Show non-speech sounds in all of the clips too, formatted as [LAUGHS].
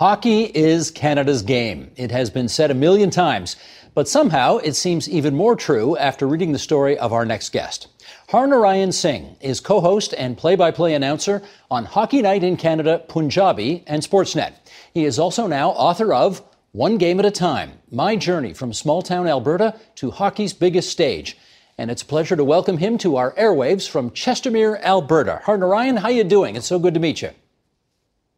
Hockey is Canada's game. It has been said a million times, but somehow it seems even more true after reading the story of our next guest. Harnarayan Singh is co host and play by play announcer on Hockey Night in Canada, Punjabi, and Sportsnet. He is also now author of One Game at a Time My Journey from Small Town Alberta to Hockey's Biggest Stage. And it's a pleasure to welcome him to our airwaves from Chestermere, Alberta. Harnarayan, how you doing? It's so good to meet you.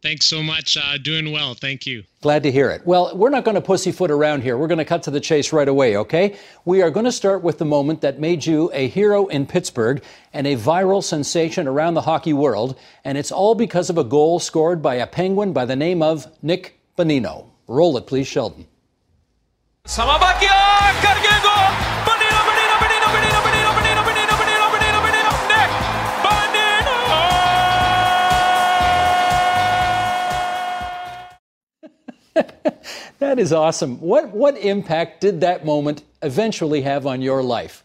Thanks so much. Uh, doing well. Thank you. Glad to hear it. Well, we're not going to pussyfoot around here. We're going to cut to the chase right away, okay? We are going to start with the moment that made you a hero in Pittsburgh and a viral sensation around the hockey world. And it's all because of a goal scored by a penguin by the name of Nick Bonino. Roll it, please, Sheldon. [LAUGHS] that is awesome. What what impact did that moment eventually have on your life?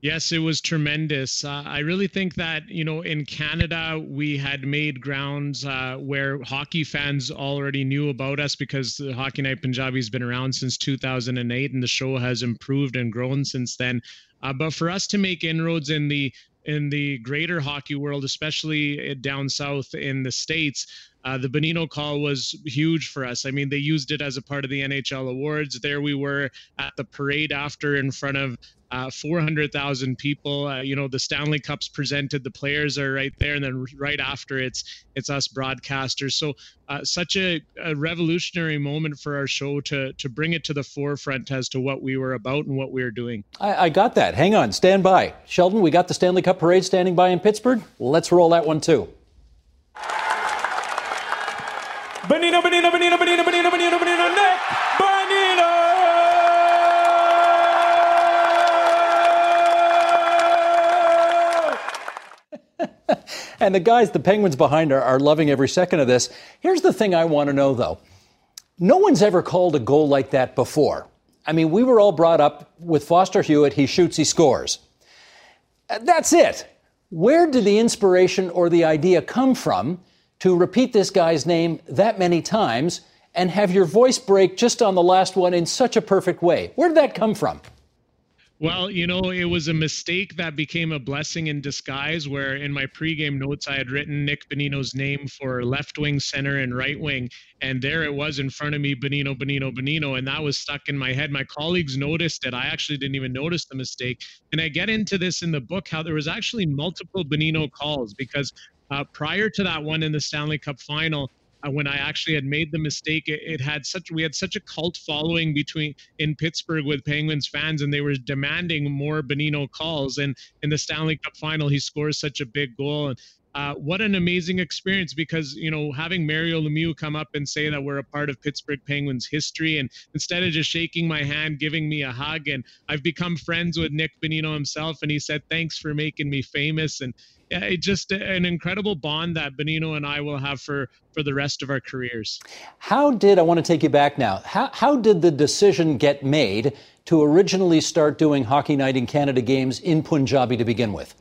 Yes, it was tremendous. Uh, I really think that, you know, in Canada, we had made grounds uh, where hockey fans already knew about us because the Hockey Night Punjabi has been around since 2008 and the show has improved and grown since then. Uh, but for us to make inroads in the in the greater hockey world, especially down south in the states, uh, the Bonino call was huge for us. I mean, they used it as a part of the NHL awards. There we were at the parade after in front of uh, 400,000 people. Uh, you know, the Stanley Cups presented, the players are right there, and then right after it's it's us broadcasters. So uh, such a, a, revolutionary moment for our show to to bring it to the forefront as to what we were about and what we were doing. I, I got that. Hang on, stand by, Sheldon. We got the Stanley Cup parade standing by in Pittsburgh. Let's roll that one too. Bonino, Bonino, Bonino, Bonino, Bonino, Bonino, Bonino, Nick Bonino! and the guys, the Penguins behind are, are loving every second of this. Here's the thing I want to know, though. No one's ever called a goal like that before. I mean, we were all brought up with Foster Hewitt, he shoots, he scores. That's it. Where did the inspiration or the idea come from to repeat this guy's name that many times and have your voice break just on the last one in such a perfect way? Where did that come from? Well, you know, it was a mistake that became a blessing in disguise. Where in my pregame notes, I had written Nick Bonino's name for left wing, center, and right wing. And there it was in front of me Bonino, Bonino, Bonino. And that was stuck in my head. My colleagues noticed it. I actually didn't even notice the mistake. And I get into this in the book how there was actually multiple Benino calls because uh, prior to that one in the Stanley Cup final, uh, when I actually had made the mistake, it, it, had such we had such a cult following between in Pittsburgh with Penguins fans, and they were demanding more Bonino calls. And in the Stanley Cup final, he scores such a big goal. And uh, what an amazing experience because you know having Mario Lemieux come up and say that we're a part of Pittsburgh Penguins history, and instead of just shaking my hand, giving me a hug, and I've become friends with Nick Bonino himself, and he said thanks for making me famous, and it just an incredible bond that Bonino and I will have for for the rest of our careers. How did I want to take you back now? How how did the decision get made to originally start doing Hockey Night in Canada games in Punjabi to begin with?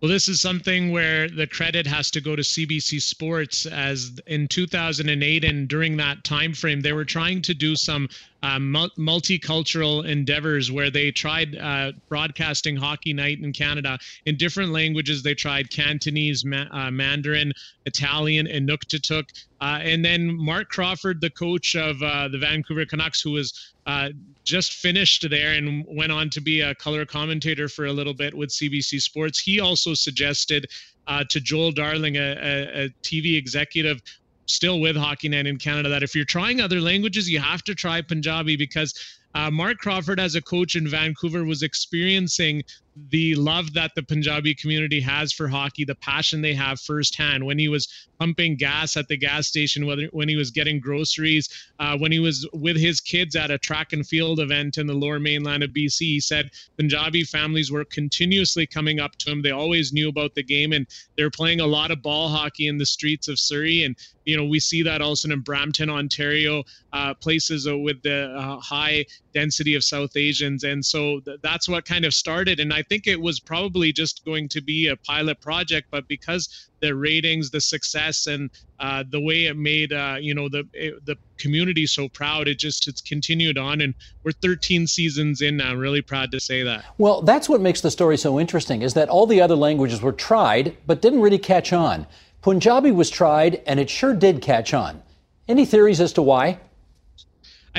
Well, this is something where the credit has to go to CBC Sports, as in 2008 and during that time frame, they were trying to do some uh, multicultural endeavors where they tried uh, broadcasting Hockey Night in Canada in different languages. They tried Cantonese, Ma- uh, Mandarin, Italian, and Inuktitut. Uh, and then Marc Crawford, the coach of uh, the Vancouver Canucks, who was uh, just finished there and went on to be a color commentator for a little bit with CBC Sports. He also suggested uh, to Joel Darling, a, a, a, TV executive still with Hockey Night in Canada, that if you're trying other languages, you have to try Punjabi because uh, Marc Crawford, as a coach in Vancouver, was experiencing the love that the Punjabi community has for hockey, the passion they have firsthand. When he was pumping gas at the gas station, whether when he was getting groceries, uh, when he was with his kids at a track and field event in the lower mainland of BC, he said Punjabi families were continuously coming up to him. They always knew about the game, and they're playing a lot of ball hockey in the streets of Surrey. And you know we see that also in Brampton, Ontario, uh, places with the uh, high density of South Asians, and so th- that's what kind of started. And I think it was probably just going to be a pilot project, but because the ratings, the success, and uh, the way it made uh, you know the it, the community so proud, it just it's continued on, and we're 13 seasons in now. I'm really proud to say that. Well, that's what makes the story so interesting is that all the other languages were tried but didn't really catch on. Punjabi was tried, and it sure did catch on. Any theories as to why?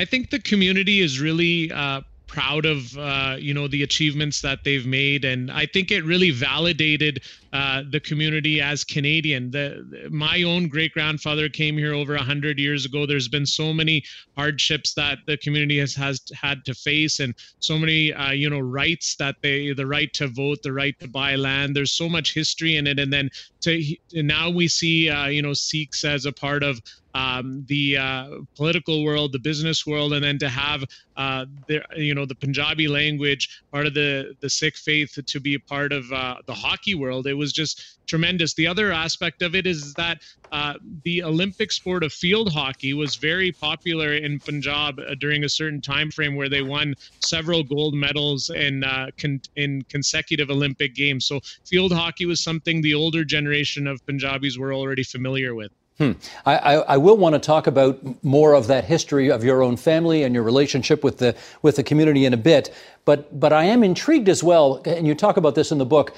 I think the community is really uh, proud of uh, you know the achievements that they've made, and I think it really validated uh, the community as Canadian. The, my own great grandfather came here over hundred years ago. There's been so many hardships that the community has has had to face, and so many uh, you know rights that they the right to vote, the right to buy land. There's so much history in it, and then to now we see uh, you know Sikhs as a part of um, the uh, political world, the business world, and then to have uh, the you know the Punjabi language, part of the the Sikh faith, to be a part of uh, the hockey world. It was just tremendous. The other aspect of it is that uh, the Olympic sport of field hockey was very popular in Punjab uh, during a certain time frame where they won several gold medals in uh, con- in consecutive Olympic games. So field hockey was something the older generation of Punjabis were already familiar with. Hmm. I, I, I, will want to talk about more of that history of your own family and your relationship with the with the community in a bit. But but I am intrigued as well, and you talk about this in the book.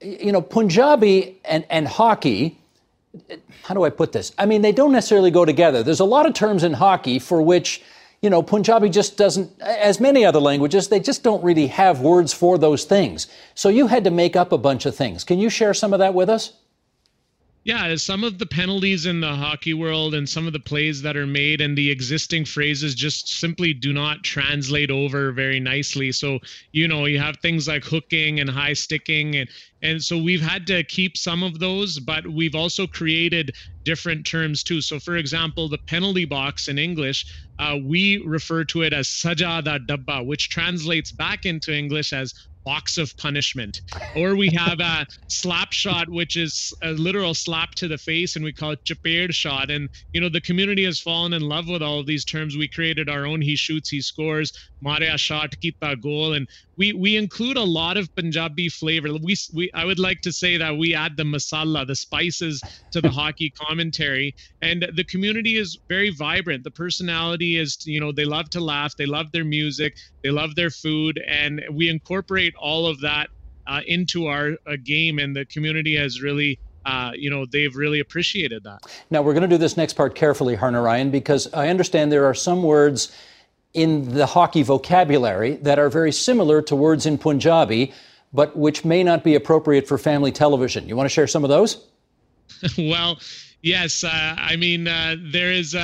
You know, Punjabi and, and hockey. How do I put this? I mean, they don't necessarily go together. There's a lot of terms in hockey for which you know Punjabi just doesn't, as many other languages, they just don't really have words for those things. So you had to make up a bunch of things. Can you share some of that with us? Yeah, some of the penalties in the hockey world and some of the plays that are made and the existing phrases just simply do not translate over very nicely. So, you know, you have things like hooking and high sticking and and so we've had to keep some of those, but we've also created different terms too. So, for example, the penalty box in English, uh, we refer to it as sajada dabba, which translates back into English as box of punishment. Or we have a slap shot, which is a literal slap to the face, and we call it chapair shot. And you know, the community has fallen in love with all of these terms. We created our own. He shoots, he scores. Maria shot, kita goal, and we we include a lot of Punjabi flavor. We we I would like to say that we add the masala, the spices, to the hockey commentary, and the community is very vibrant. The personality is, you know, they love to laugh, they love their music, they love their food, and we incorporate all of that uh, into our uh, game, and the community has really. Uh, you know, they've really appreciated that. Now, we're going to do this next part carefully, Harnarayan, because I understand there are some words in the hockey vocabulary that are very similar to words in Punjabi, but which may not be appropriate for family television. You want to share some of those? [LAUGHS] well, yes. Uh, I mean, uh, there is.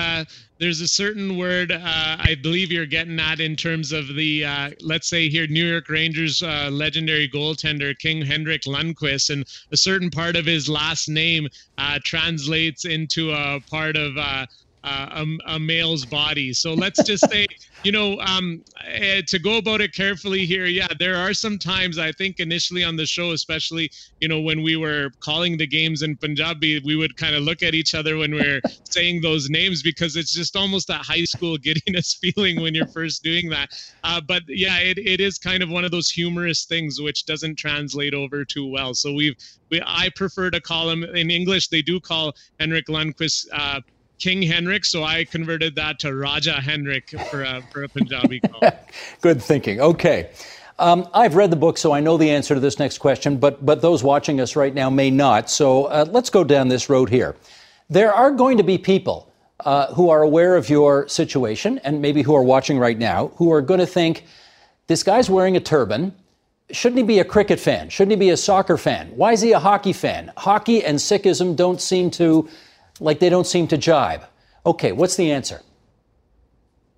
Uh, there's a certain word uh, I believe you're getting at in terms of the, uh, let's say here, New York Rangers uh, legendary goaltender King Henrik Lundqvist, and a certain part of his last name uh, translates into a part of uh, a, a, male's body. So let's just say, [LAUGHS] you know, um, uh, to go about it carefully here, yeah, there are some times I think initially on the show, especially, you know, when we were calling the games in Punjabi, we would kind of look at each other when we are [LAUGHS] saying those names because it's just almost that high school giddiness [LAUGHS] feeling when you're first doing that. Uh, but yeah, it, it is kind of one of those humorous things which doesn't translate over too well. So we've, we, I prefer to call him in English, they do call Henrik Lundqvist uh, King Henrik, so I converted that to Raja Henrik for a, for a Punjabi [LAUGHS] call. Good thinking. Okay. Um, I've read the book, so I know the answer to this next question, but, but those watching us right now may not. So uh, let's go down this road here. There are going to be people uh, who are aware of your situation and maybe who are watching right now who are going to think, this guy's wearing a turban. Shouldn't he be a cricket fan? Shouldn't he be a soccer fan? Why is he a hockey fan? Hockey and Sikhism don't seem to like they don't seem to jibe. Okay, what's the answer?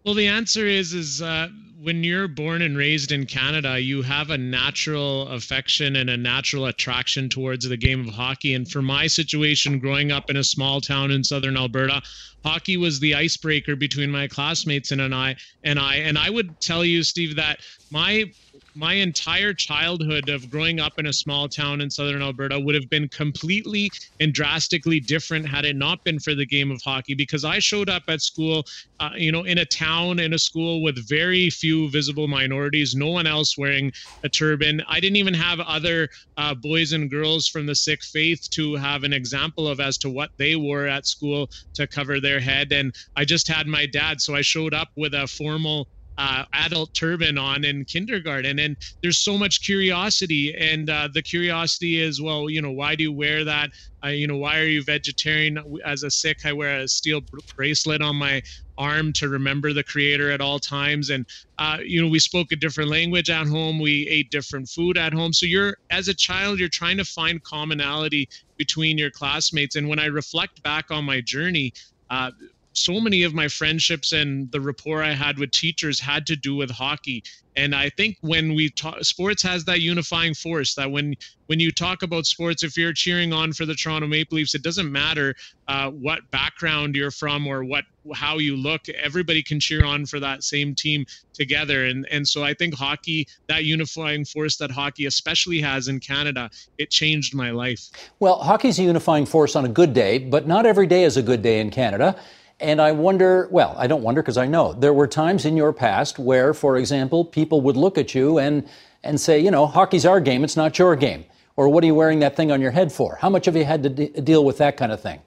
Well, the answer is is uh, when you're born and raised in Canada, you have a natural affection and a natural attraction towards the game of hockey. And for my situation, growing up in a small town in southern Alberta, hockey was the icebreaker between my classmates and, and I. And I and I would tell you, Steve, that my my entire childhood of growing up in a small town in southern Alberta would have been completely and drastically different had it not been for the game of hockey because I showed up at school, uh, you know, in a town, in a school with very few visible minorities, no one else wearing a turban. I didn't even have other uh, boys and girls from the Sikh faith to have an example of as to what they wore at school to cover their head. And I just had my dad. So I showed up with a formal uh, adult turban on in kindergarten and there's so much curiosity and uh, the curiosity is well you know why do you wear that? Uh, you know why are you vegetarian? As a sikh i wear a steel bracelet on my arm to remember the creator at all times and uh, you know we spoke a different language at home. We ate different food at home. So you're as a child you're trying to find commonality between your classmates and when i reflect back on my journey uh, so many of my friendships and the rapport I had with teachers had to do with hockey. And I think when we talk, sports has that unifying force that when when you talk about sports, if you're cheering on for the Toronto Maple Leafs, it doesn't matter uh, what background you're from or what how you look. Everybody can cheer on for that same team together. And and so I think hockey, that unifying force that hockey especially has in Canada, it changed my life. Well, hockey's a unifying force on a good day, but not every day is a good day in Canada. And I wonder, well, I don't wonder because I know there were times in your past where, for example, people would look at you and, and say, you know, hockey's our game, it's not your game. Or what are you wearing that thing on your head for? How much have you had to de- deal with that kind of thing?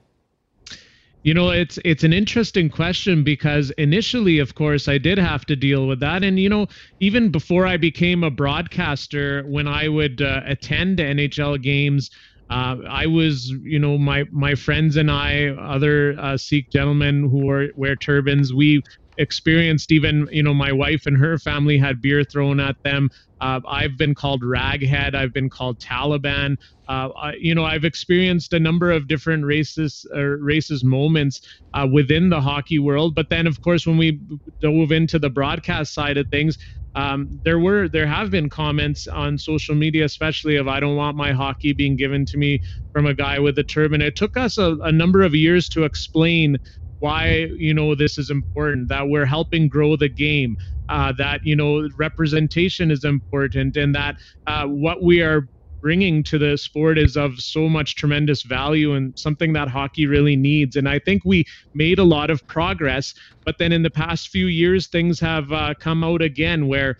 You know, it's it's an interesting question because initially, of course, I did have to deal with that, and you know, even before I became a broadcaster, when I would uh, attend NHL games, uh, I was, you know, my my friends and I, other uh, Sikh gentlemen who wear, wear turbans, we experienced even, you know, my wife and her family had beer thrown at them. Uh, I've been called raghead. I've been called Taliban. Uh, I, you know, I've experienced a number of different racist uh, racist moments uh, within the hockey world. But then, of course, when we dove into the broadcast side of things, um, there were there have been comments on social media, especially of I don't want my hockey being given to me from a guy with a turban. It took us a, a number of years to explain why you know this is important that we're helping grow the game uh, that you know representation is important and that uh, what we are bringing to the sport is of so much tremendous value and something that hockey really needs. And I think we made a lot of progress, but then in the past few years, things have uh, come out again where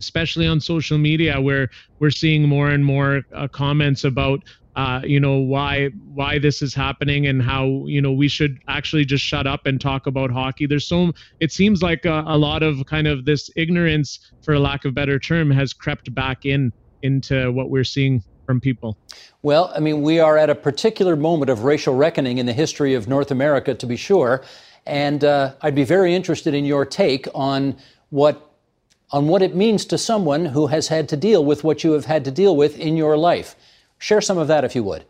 especially on social media where we're seeing more and more uh, comments about uh, you know why why this is happening and how you know we should actually just shut up and talk about hockey there's so it seems like a, a lot of kind of this ignorance for lack of better term has crept back in into what we're seeing from people? Well, I mean, we are at a particular moment of racial reckoning in the history of North America, to be sure. And uh, I'd be very interested in your take on what on what it means to someone who has had to deal with what you have had to deal with in your life. Share some of that, if you would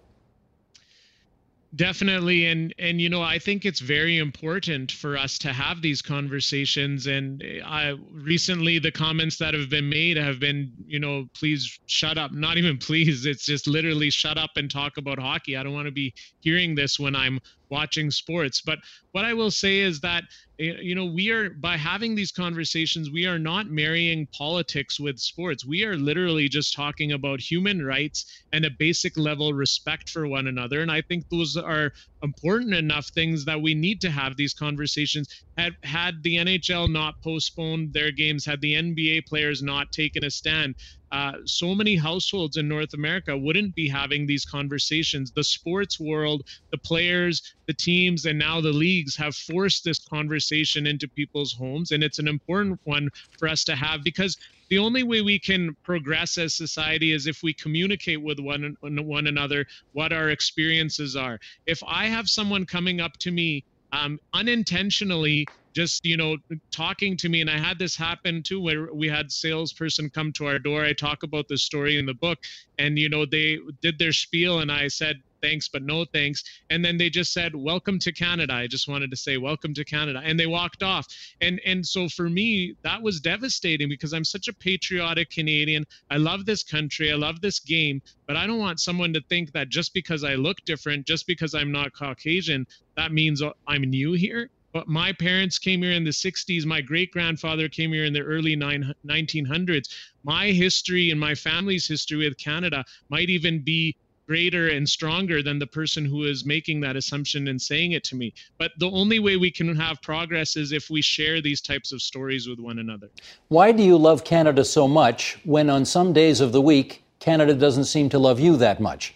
definitely and and you know i think it's very important for us to have these conversations and eh, i recently the comments that have been made have been you know please shut up. Not even please it's just literally shut up and talk about hockey. I don't want to be hearing this when i'm watching sports. But what i will say is that eh, you know we are by having these conversations we are not marrying politics with sports. We are literally just talking about human rights and a basic level respect for one another. And i think those are important enough things that we need to have these conversations. Had had the nhl not postponed their games had the nba players not taken a stand uh, so many households in North America wouldn't be having these conversations. The sports world, the players, the teams, and now the leagues have forced this conversation into people's homes. And it's an important one for us to have because the only way we can progress as society is if we communicate with one, one another what our experiences are. If I have someone coming up to me um, unintentionally just you know talking to me and i had this happen too where we had salesperson come to our door i talk about the story in the book and you know they did their spiel and i said thanks, but no thanks. And then they just said, Welcome to Canada. I just wanted to say, Welcome to Canada. And they walked off. And and so for me, that was devastating because I'm such a patriotic Canadian. I love this country. I love this game. But I don't want someone to think that just because I look different, just because I'm not Caucasian, that means I'm new here but my parents came here in the 60s my great grandfather came here in the early 1900s my history and my family's history with canada might even be greater and stronger than the person who is making that assumption and saying it to me. But the only way we can have progress is if we share these types of stories with one another. Why do you love canada so much when on some days of the week canada doesn't seem to love you that much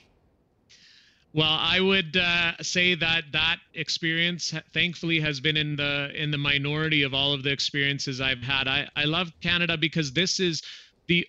well, I would uh, say that that experience, thankfully, has been in the in the minority of all of the experiences I've had. I, I love Canada because this is the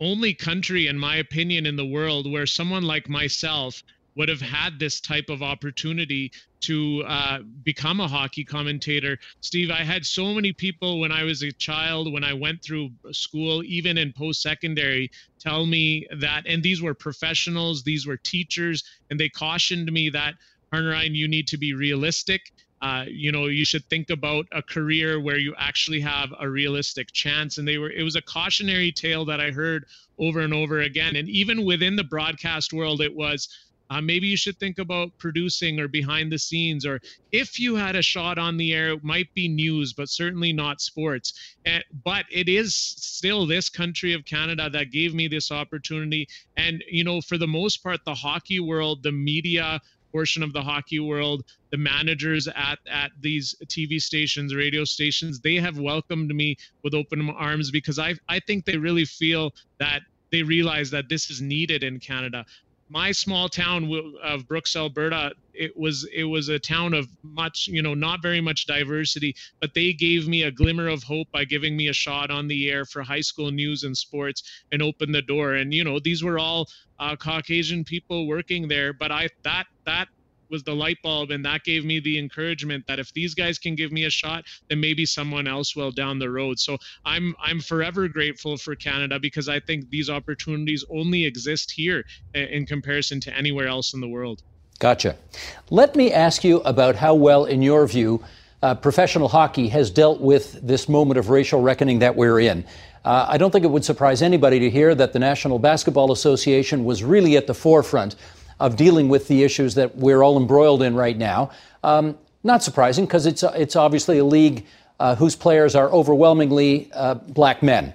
only country, in my opinion, in the world where someone like myself would have had this type of opportunity to uh, become a hockey commentator. Steve, I had so many people when I was a child, when I went through school, even in post secondary, tell me that, and these were professionals, these were teachers, and they cautioned me that, Ryan, you need to be realistic. Uh, you know, you should think about a career where you actually have a realistic chance. And they were, it was a cautionary tale that I heard over and over again. And even within the broadcast world, it was, uh, maybe you should think about producing or behind the scenes, or if you had a shot on the air, it might be news, but certainly not sports. And, but it is still this country of Canada that gave me this opportunity. And, you know, for the most part, the hockey world, the media, portion of the hockey world, the managers at at these TV stations, radio stations, they have welcomed me with open arms because I I think they really feel that they realize that this is needed in Canada my small town of Brooks, Alberta, it was it was a town of much, you know, not very much diversity, but they gave me a glimmer of hope by giving me a shot on the air for high school news and sports and opened the door. And you know, these were all uh, Caucasian people working there, but I that that was the light bulb and that gave me the encouragement that if these guys can give me a shot then maybe someone else will down the road. So i'm i'm forever grateful for canada because i think these opportunities only exist here in comparison to anywhere else in the world. Gotcha. Let me ask you about how well in your view uh, professional hockey has dealt with this moment of racial reckoning that we're in. Uh, I don't think it would surprise anybody to hear that the National Basketball Association was really at the forefront of dealing with the issues that we're all embroiled in right now. Um, not surprising because it's, it's obviously a league uh, whose players are overwhelmingly uh, black men.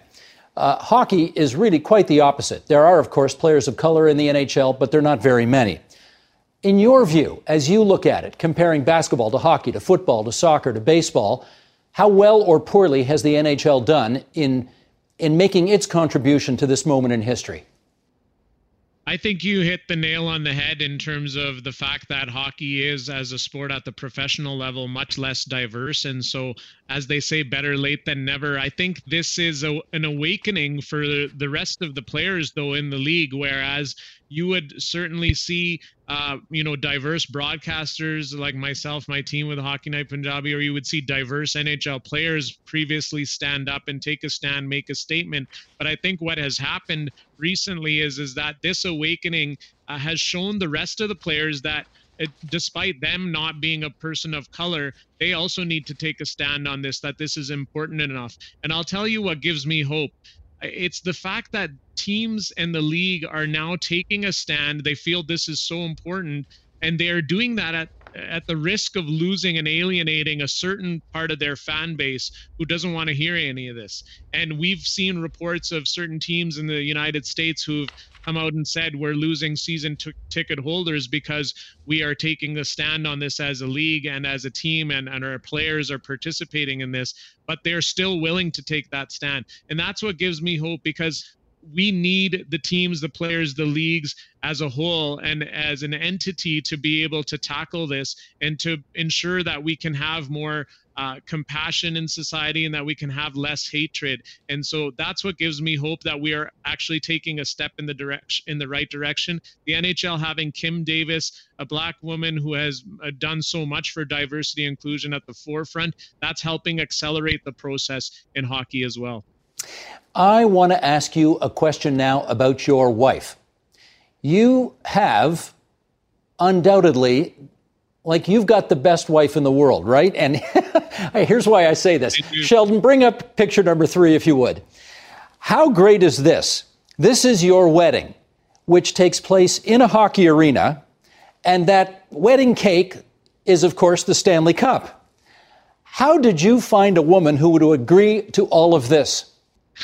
Uh, hockey is really quite the opposite. There are, of course, players of color in the NHL, but they're not very many. In your view, as you look at it, comparing basketball to hockey to football to soccer to baseball, how well or poorly has the NHL done in, in making its contribution to this moment in history? I think you hit the nail on the head in terms of the fact that hockey is, as a sport at the professional level, much less diverse. And so, as they say, better late than never. I think this is a, an awakening for the rest of the players, though, in the league, whereas you would certainly see, uh, you know, diverse broadcasters like myself, my team with Hockey Night Punjabi, or you would see diverse NHL players previously stand up and take a stand, make a statement. But I think what has happened recently is is that this awakening uh, has shown the rest of the players that. It, despite them not being a person of color, they also need to take a stand on this, that this is important enough. And I'll tell you what gives me hope it's the fact that teams and the league are now taking a stand. They feel this is so important, and they are doing that at at the risk of losing and alienating a certain part of their fan base who doesn't want to hear any of this. And we've seen reports of certain teams in the United States who've come out and said we're losing season t- ticket holders because we are taking a stand on this as a league and as a team and, and our players are participating in this but they're still willing to take that stand. And that's what gives me hope because we need the teams, the players, the leagues as a whole and as an entity to be able to tackle this and to ensure that we can have more uh, compassion in society and that we can have less hatred. And so that's what gives me hope that we are actually taking a step in the direction in the right direction. The NHL having Kim Davis, a black woman who has uh, done so much for diversity inclusion at the forefront, that's helping accelerate the process in hockey as well. I want to ask you a question now about your wife. You have undoubtedly like you've got the best wife in the world, right? And [LAUGHS] here's why I say this. Sheldon, bring up picture number three, if you would. How great is this? This is your wedding, which takes place in a hockey arena, and that wedding cake is, of course, the Stanley Cup. How did you find a woman who would agree to all of this?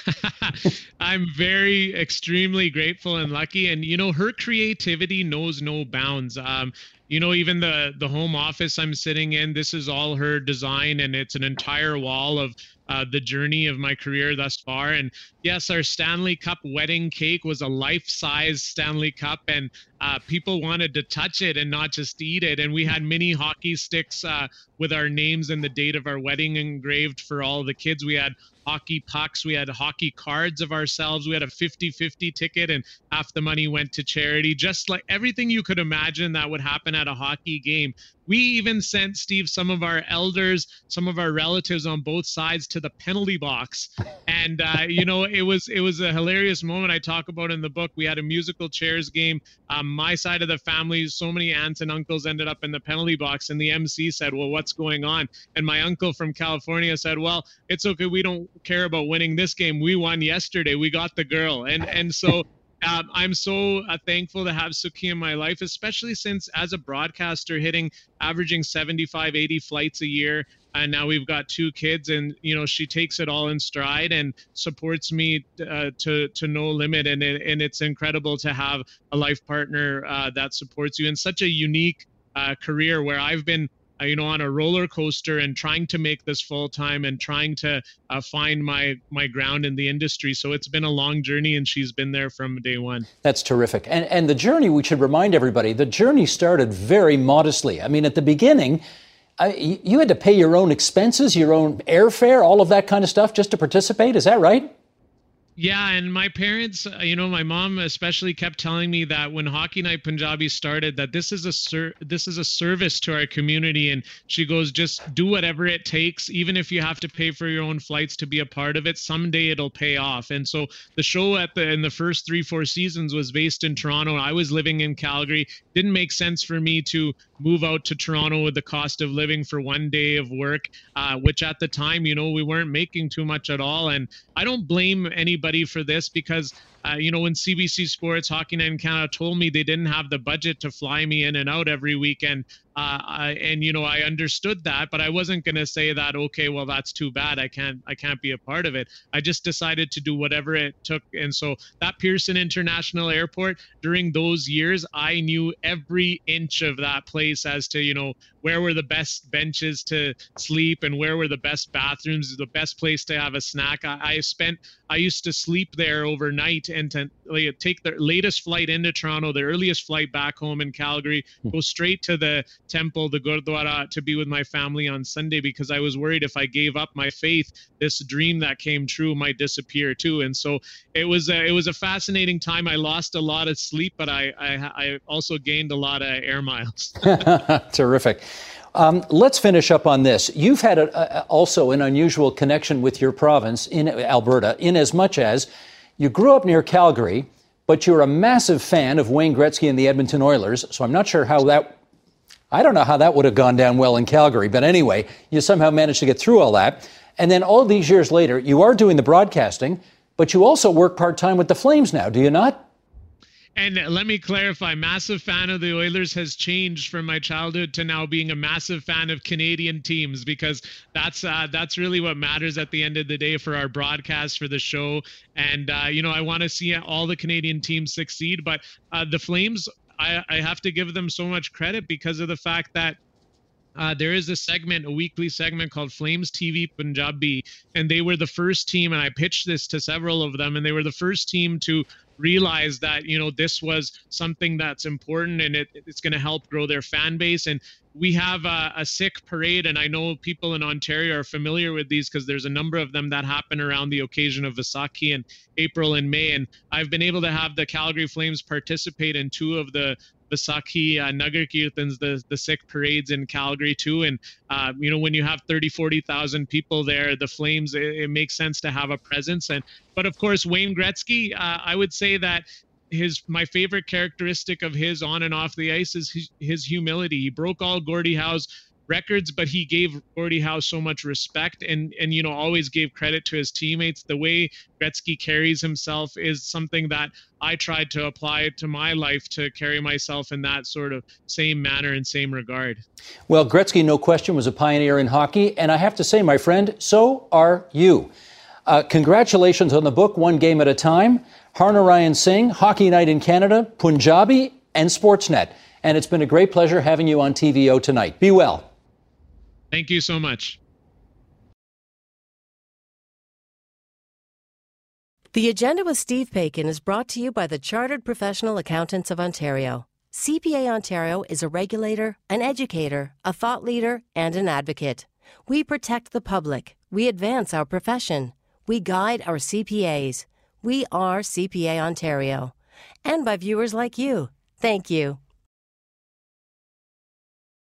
[LAUGHS] I'm very extremely grateful and lucky. And you know, her creativity knows no bounds. Um, you know even the the home office i'm sitting in this is all her design and it's an entire wall of uh, the journey of my career thus far and yes our stanley cup wedding cake was a life-size stanley cup and uh, people wanted to touch it and not just eat it and we had mini hockey sticks uh, with our names and the date of our wedding engraved for all the kids we had hockey pucks. We had hockey cards of ourselves. We had a 50 50 ticket, and half the money went to charity. Just like everything you could imagine that would happen at a hockey game. We even sent Steve some of our elders, some of our relatives on both sides to the penalty box, and uh, you know it was it was a hilarious moment I talk about in the book. We had a musical chairs game. Um, my side of the family, so many aunts and uncles ended up in the penalty box, and the MC said, "Well, what's going on?" And my uncle from California said, "Well, it's okay. We don't care about winning this game. We won yesterday. We got the girl." And and so um, I'm so uh, thankful to have Suki in my life, especially since as a broadcaster, hitting averaging 75, 80 flights a year. And now we've got two kids, and you know she takes it all in stride and supports me uh, to to no limit. And and it's incredible to have a life partner uh, that supports you in such a unique uh, career where I've been uh, you know on a roller coaster and trying to make this full time and trying to uh, find my my ground in the industry. So it's been a long journey and she's been there from day one. That's terrific. And and the journey we should remind everybody the journey started very modestly. I mean at the beginning you had to pay your own expenses your own airfare all of that kind of stuff just to participate. Is that right yeah, and my parents, uh, you know, my mom especially kept telling me that when Hockey Night Punjabi started, that this is a ser- this is a service to our community, and she goes, just do whatever it takes, even if you have to pay for your own flights to be a part of it. Someday it'll pay off. And so the show at the in the first three four seasons was based in Toronto. I was living in Calgary. Didn't make sense for me to move out to Toronto with the cost of living for one day of work, uh, which at the time, you know, we weren't making too much at all. And I don't blame anybody anybody for this because uh, you know, when CBC Sports Hockey Night in Canada told me they didn't have the budget to fly me in and out every weekend, uh, I, and you know, I understood that, but I wasn't going to say that. Okay, well, that's too bad. I can't, I can't be a part of it. I just decided to do whatever it took, and so that Pearson International Airport during those years, I knew every inch of that place as to you know where were the best benches to sleep and where were the best bathrooms, the best place to have a snack. I, I spent, I used to sleep there overnight to like, take the latest flight into Toronto, the earliest flight back home in Calgary, hmm. go straight to the temple, the Gurdwara, to be with my family on Sunday because I was worried if I gave up my faith, this dream that came true might disappear too. And so it was a, it was a fascinating time. I lost a lot of sleep, but I I, I also gained a lot of air miles. [LAUGHS] [LAUGHS] Terrific. Um, let's finish up on this. You've had a, a, also an unusual connection with your province in Alberta, in as much as you grew up near Calgary, but you're a massive fan of Wayne Gretzky and the Edmonton Oilers. So I'm not sure how that, I don't know how that would have gone down well in Calgary. But anyway, you somehow managed to get through all that. And then all these years later, you are doing the broadcasting, but you also work part time with the Flames now, do you not? And let me clarify, massive fan of the Oilers has changed from my childhood to now being a massive fan of Canadian teams because that's uh, that's really what matters at the end of the day for our broadcast for the show. And uh, you know, I want to see all the Canadian teams succeed, but uh, the Flames, I, I have to give them so much credit because of the fact that uh, there is a segment, a weekly segment called Flames TV Punjabi, and they were the first team, and I pitched this to several of them, and they were the first team to realize that you know this was something that's important and it, it's going to help grow their fan base. And we have a, a Sikh parade and i know people in ontario are familiar with these because there's a number of them that happen around the occasion of Vaisakhi in april and may. And i've been able to have the calgary flames participate in two of the Vaisakhi uh, Nagar the, the Sikh parades in Calgary too. And, uh, you know, when you have 30, 40,000 people there, the Flames, it, it, makes sense to have a presence. And, but of course, Wayne Gretzky, uh, I would say that his my favorite characteristic of his on and off the ice is his, his humility. He broke all Gordie Howe's records, but he gave Gordie Howe so much respect and and you know always gave credit to his teammates. The way Gretzky carries himself is something that I tried to apply to my life to carry myself in that sort of same manner and same regard. Well, Gretzky, no question, was a pioneer in hockey, and I have to say, my friend, so are you. Uh, congratulations on the book, One Game at a Time. Harnarayan Singh, Hockey Night in Canada, Punjabi, and Sportsnet. And it's been a great pleasure having you on TVO tonight. Be well. Thank you so much. The Agenda with Steve Paikin is brought to you by the Chartered Professional Accountants of Ontario. CPA Ontario is a regulator, an educator, a thought leader, and an advocate. We protect the public. We advance our profession. We guide our CPAs. We are CPA Ontario. And by viewers like you. Thank you.